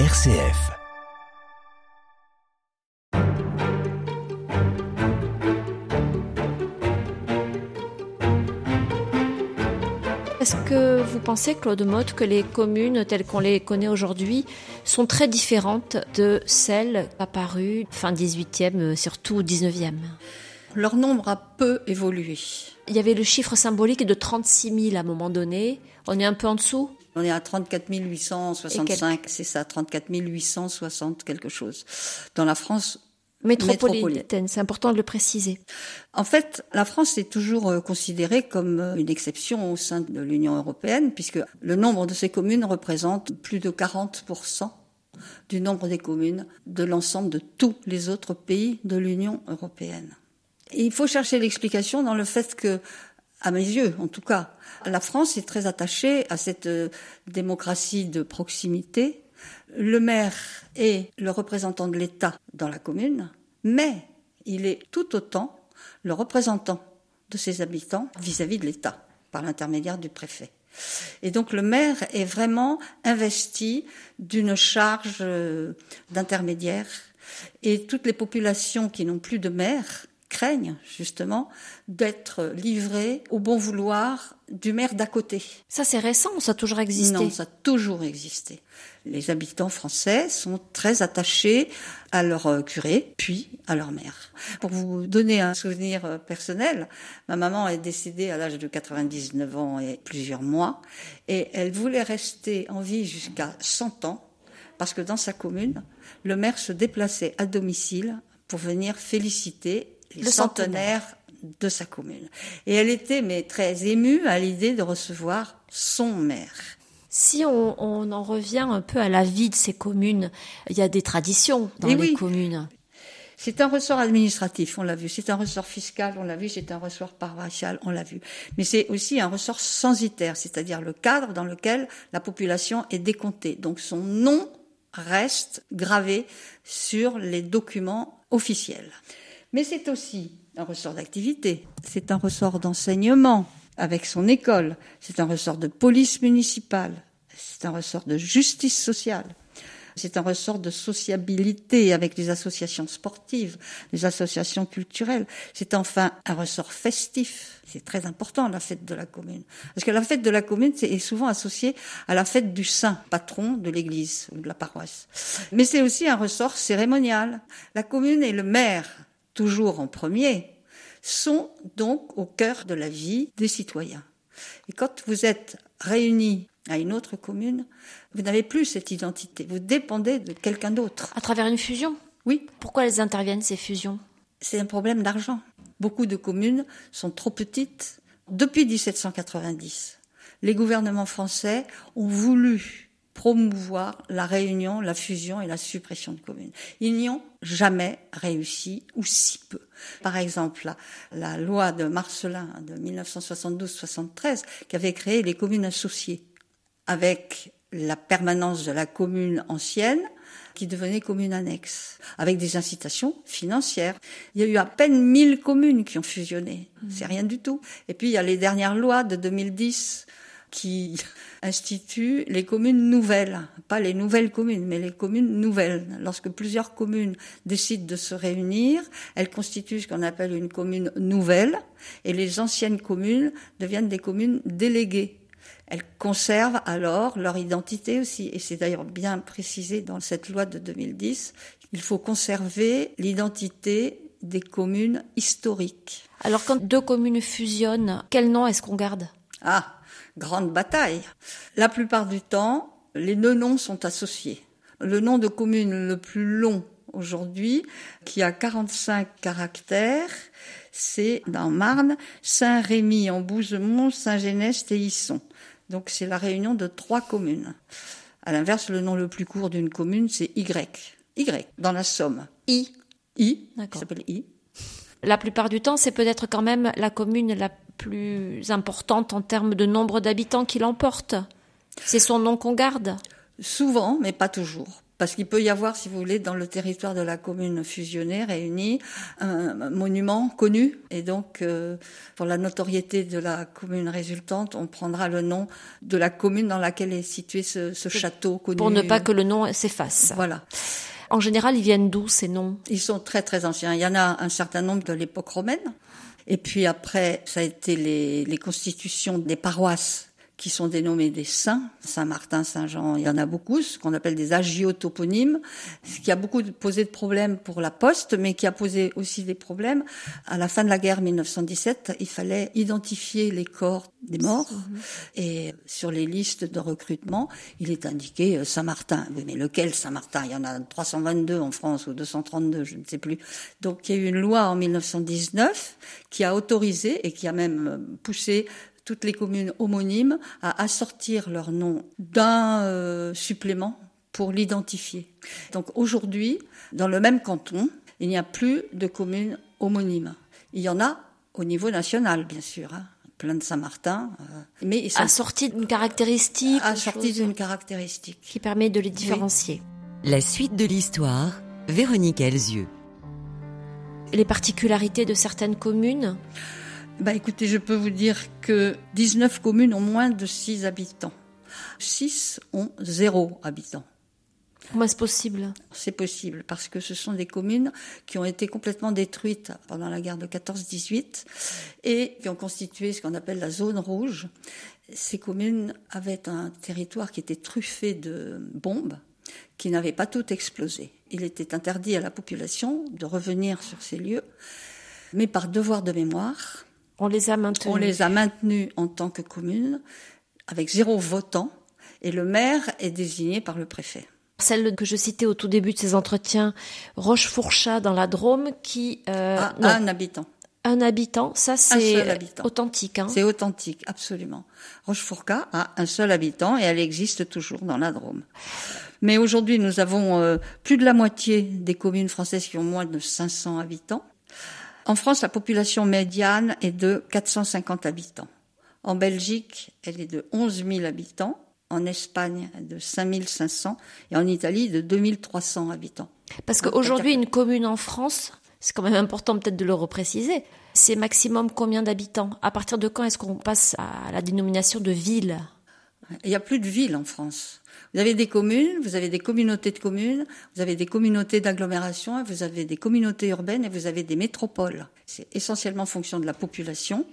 RCF. Est-ce que vous pensez, Claude Motte, que les communes telles qu'on les connaît aujourd'hui sont très différentes de celles apparues fin 18e, surtout 19e Leur nombre a peu évolué. Il y avait le chiffre symbolique de 36 000 à un moment donné. On est un peu en dessous? On est à 34 865, c'est ça, 34 860 quelque chose. Dans la France métropolitaine, c'est important de le préciser. En fait, la France est toujours euh, considérée comme euh, une exception au sein de l'Union européenne, puisque le nombre de ces communes représente plus de 40% du nombre des communes de l'ensemble de tous les autres pays de l'Union européenne. Et il faut chercher l'explication dans le fait que, à mes yeux en tout cas, la France est très attachée à cette euh, démocratie de proximité. Le maire est le représentant de l'État dans la commune, mais il est tout autant le représentant de ses habitants vis-à-vis de l'État, par l'intermédiaire du préfet. Et donc le maire est vraiment investi d'une charge euh, d'intermédiaire. Et toutes les populations qui n'ont plus de maire craignent justement d'être livrées au bon vouloir du maire d'à côté. Ça c'est récent, ça a toujours existé Non, ça a toujours existé. Les habitants français sont très attachés à leur euh, curé, puis à leur maire. Pour vous donner un souvenir euh, personnel, ma maman est décédée à l'âge de 99 ans et plusieurs mois, et elle voulait rester en vie jusqu'à 100 ans, parce que dans sa commune, le maire se déplaçait à domicile pour venir féliciter le centenaire de sa commune. Et elle était mais très émue à l'idée de recevoir son maire. Si on, en revient un peu à la vie de ces communes, il y a des traditions dans les communes. C'est un ressort administratif, on l'a vu. C'est un ressort fiscal, on l'a vu. C'est un ressort paroissial, on l'a vu. Mais c'est aussi un ressort censitaire, c'est-à-dire le cadre dans lequel la population est décomptée. Donc son nom reste gravé sur les documents officiels. Mais c'est aussi un ressort d'activité, c'est un ressort d'enseignement avec son école, c'est un ressort de police municipale, c'est un ressort de justice sociale. C'est un ressort de sociabilité avec les associations sportives, les associations culturelles. C'est enfin un ressort festif. C'est très important, la fête de la commune. Parce que la fête de la commune est souvent associée à la fête du saint, patron de l'église ou de la paroisse. Mais c'est aussi un ressort cérémonial. La commune est le maire toujours en premier, sont donc au cœur de la vie des citoyens. Et quand vous êtes réunis à une autre commune, vous n'avez plus cette identité, vous dépendez de quelqu'un d'autre. À travers une fusion? Oui. Pourquoi elles interviennent, ces fusions? C'est un problème d'argent. Beaucoup de communes sont trop petites. Depuis 1790, les gouvernements français ont voulu promouvoir la réunion, la fusion et la suppression de communes. Ils n'y ont jamais réussi, ou si peu. Par exemple, la, la loi de Marcelin de 1972-73 qui avait créé les communes associées, avec la permanence de la commune ancienne qui devenait commune annexe, avec des incitations financières. Il y a eu à peine 1000 communes qui ont fusionné. C'est rien du tout. Et puis il y a les dernières lois de 2010 qui institue les communes nouvelles, pas les nouvelles communes, mais les communes nouvelles. Lorsque plusieurs communes décident de se réunir, elles constituent ce qu'on appelle une commune nouvelle, et les anciennes communes deviennent des communes déléguées. Elles conservent alors leur identité aussi, et c'est d'ailleurs bien précisé dans cette loi de 2010. Il faut conserver l'identité des communes historiques. Alors quand deux communes fusionnent, quel nom est-ce qu'on garde? Ah, grande bataille. La plupart du temps, les deux noms sont associés. Le nom de commune le plus long aujourd'hui, qui a 45 caractères, c'est dans Marne, Saint-Rémy en Bouzemont, Saint-Genest et Isson. Donc c'est la réunion de trois communes. À l'inverse, le nom le plus court d'une commune, c'est Y. Y, dans la Somme. I. I, ça s'appelle I. La plupart du temps, c'est peut-être quand même la commune la plus importante en termes de nombre d'habitants qui l'emporte. C'est son nom qu'on garde Souvent, mais pas toujours Parce qu'il peut y avoir, si vous voulez, dans le territoire de la commune fusionnée, réunie, un monument connu. Et donc, euh, pour la notoriété de la commune résultante, on prendra le nom de la commune dans laquelle est situé ce, ce château connu. Pour ne pas que le nom s'efface. Voilà. En général, ils viennent d'où ces noms? Ils sont très très anciens. Il y en a un certain nombre de l'époque romaine. Et puis après, ça a été les, les constitutions des paroisses qui sont dénommés des saints, Saint-Martin, Saint-Jean, il y en a beaucoup, ce qu'on appelle des agiotoponymes, ce qui a beaucoup posé de problèmes pour la poste, mais qui a posé aussi des problèmes. À la fin de la guerre 1917, il fallait identifier les corps des morts, mhm. et sur les listes de recrutement, il est indiqué euh, Saint-Martin. Mais lequel Saint-Martin? Il y en a 322 en France, ou 232, je ne sais plus. Donc il y a eu une loi en 1919 qui a autorisé et qui a même poussé toutes les communes homonymes à assortir leur nom d'un euh, supplément pour l'identifier. Donc aujourd'hui, dans le même canton, il n'y a plus de communes homonymes. Il y en a au niveau national, bien sûr. Hein, plein de Saint-Martin, euh, mais ils sont assortis d'une caractéristique, assortis d'une caractéristique qui permet de les différencier. La suite de l'histoire, Véronique Elzieux. Les particularités de certaines communes? Bah écoutez, je peux vous dire que 19 communes ont moins de 6 habitants. 6 ont 0 habitants. Comment est-ce possible? C'est possible parce que ce sont des communes qui ont été complètement détruites pendant la guerre de 14-18 et qui ont constitué ce qu'on appelle la zone rouge. Ces communes avaient un territoire qui était truffé de bombes qui n'avaient pas toutes explosé. Il était interdit à la population de revenir sur ces lieux, mais par devoir de mémoire, on les a maintenus. On les a maintenus en tant que commune, avec zéro votant, et le maire est désigné par le préfet. Celle que je citais au tout début de ces entretiens, Rochefourchat dans la Drôme, qui euh, a un habitant. Un habitant, ça c'est authentique. Hein. C'est authentique, absolument. Rochefourchat a un seul habitant et elle existe toujours dans la Drôme. Mais aujourd'hui, nous avons euh, plus de la moitié des communes françaises qui ont moins de 500 habitants. En France, la population médiane est de 450 habitants. En Belgique, elle est de 11 000 habitants. En Espagne, de 5 500. Et en Italie, de 2 300 habitants. Parce qu'aujourd'hui, une commune en France, c'est quand même important peut-être de le repréciser, c'est maximum combien d'habitants? À partir de quand est-ce qu'on passe à la dénomination de ville? Il n'y a plus de ville en France. Vous avez des communes, vous avez des communautés de communes, vous avez des communautés d'agglomération, vous avez des communautés urbaines et vous avez des métropoles. C'est essentiellement fonction de la population,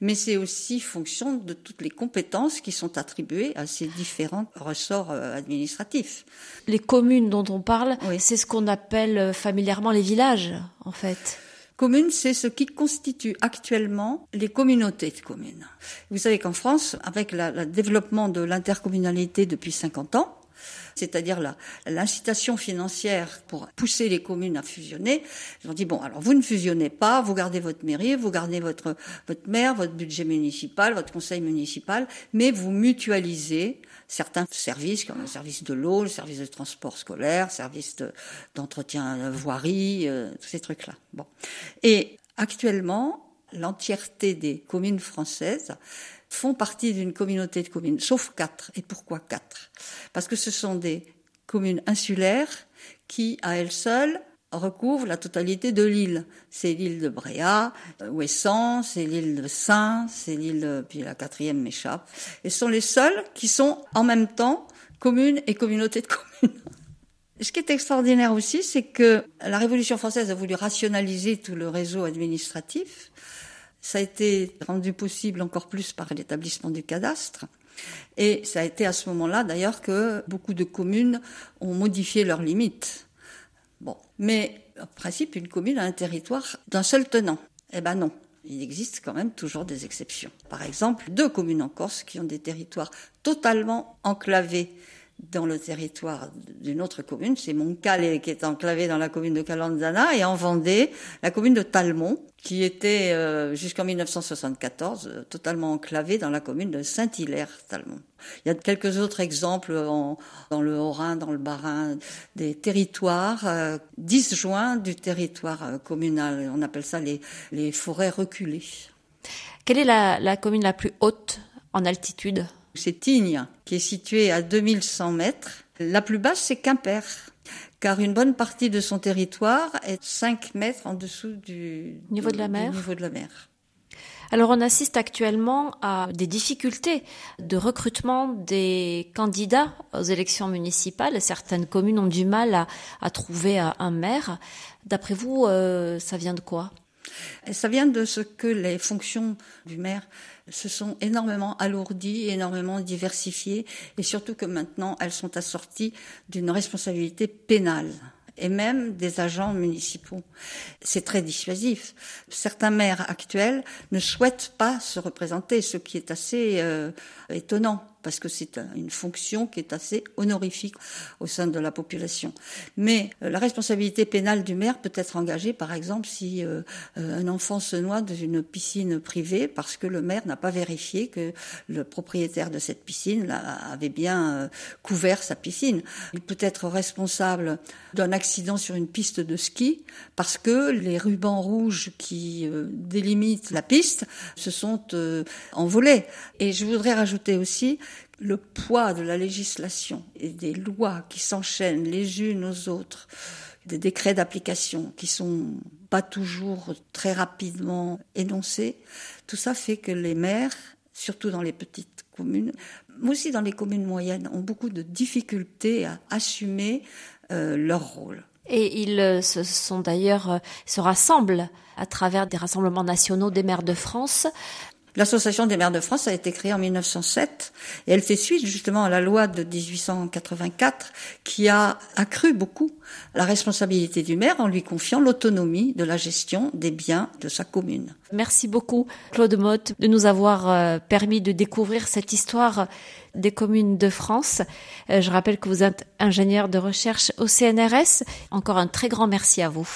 mais c'est aussi fonction de toutes les compétences qui sont attribuées à ces différents ressorts euh, administratifs. Les communes dont on parle, c'est ce qu'on appelle euh, familièrement les villages, en fait. Commune, c'est ce qui constitue actuellement les communautés de communes. Vous savez qu'en France, avec le développement de l'intercommunalité depuis 50 ans, c'est-à-dire l'incitation financière pour pousser les communes à fusionner. Ils ont dit bon, alors vous ne fusionnez pas, vous gardez votre mairie, vous gardez votre votre maire, votre budget municipal, votre conseil municipal, mais vous mutualisez certains services comme le service de l'eau, le service de transport scolaire, le service d'entretien voirie, euh, tous ces trucs-là. Bon. Et actuellement, l'entièreté des communes françaises font partie d'une communauté de communes, sauf quatre. Et pourquoi quatre? Parce que ce sont des communes insulaires qui, à elles seules, recouvre la totalité de l'île. C'est l'île de Bréa, euh, Ouessant, c'est l'île de Saint, c'est l'île, puis la quatrième m'échappe. Et ce sont les seuls qui sont en même temps communes et communautés de communes. Ce qui est extraordinaire aussi, c'est que la Révolution française a voulu rationaliser tout le réseau administratif. Ça a été rendu possible encore plus par l'établissement du cadastre. Et ça a été à ce moment-là, d'ailleurs, que beaucoup de communes ont modifié leurs limites. Bon. Mais, en principe, une commune a un territoire d'un seul tenant. Eh ben non. Il existe quand même toujours des exceptions. Par exemple, deux communes en Corse qui ont des territoires totalement enclavés dans le territoire d'une autre commune, c'est Montcalais qui est enclavé dans la commune de Calanzana et en Vendée, la commune de Talmont qui était euh, jusqu'en 1974 euh, totalement enclavée dans la commune de Saint-Hilaire-Talmont. Il y a quelques autres exemples dans le Haut-Rhin, dans le Bas-Rhin, des territoires euh, disjoints du territoire communal. On appelle ça les, les forêts reculées. Quelle est la commune la plus haute en altitude? C'est Tignes, qui est situé à 2100 mètres. La plus basse, c'est Quimper, car une bonne partie de son territoire est 5 mètres en dessous du niveau de la mer. Niveau de la mer. Alors on assiste actuellement à des difficultés de recrutement des candidats aux élections municipales. Certaines communes ont du mal à, trouver un maire. D'après vous, euh, ça vient de quoi? Ça vient de ce que les fonctions du maire se sont énormément alourdies, énormément diversifiées, et surtout que maintenant elles sont assorties d'une responsabilité pénale et même des agents municipaux. C'est très dissuasif. Certains maires actuels ne souhaitent pas se représenter, ce qui est assez euh, étonnant parce que c'est une fonction qui est assez honorifique au sein de la population. Mais euh, la responsabilité pénale du maire peut être engagée, par exemple, si euh, euh, un enfant se noie dans une piscine privée parce que le maire n'a pas vérifié que le propriétaire de cette piscine avait bien couvert sa piscine. Il peut être responsable d'un accident sur une piste de ski parce que les rubans rouges qui délimitent la piste se sont envolés. Et je voudrais rajouter aussi le poids de la législation et des lois qui s'enchaînent les unes aux autres, des décrets d'application qui sont pas toujours très rapidement énoncés, tout ça fait que les maires, surtout dans les petites communes, mais aussi dans les communes moyennes, ont beaucoup de difficultés à assumer euh, leur rôle. Et ils euh, se sont d'ailleurs euh, se rassemblent à travers des rassemblements nationaux des maires de France L'Association des maires de France a été créée en 1907 et elle fait suite justement à la loi de 1884 qui a accru beaucoup la responsabilité du maire en lui confiant l'autonomie de la gestion des biens de sa commune. Merci beaucoup Claude Motte de nous avoir euh, permis de découvrir cette histoire des communes de France. Euh, je rappelle que vous êtes ingénieur de recherche au CNRS. Encore un très grand merci à vous.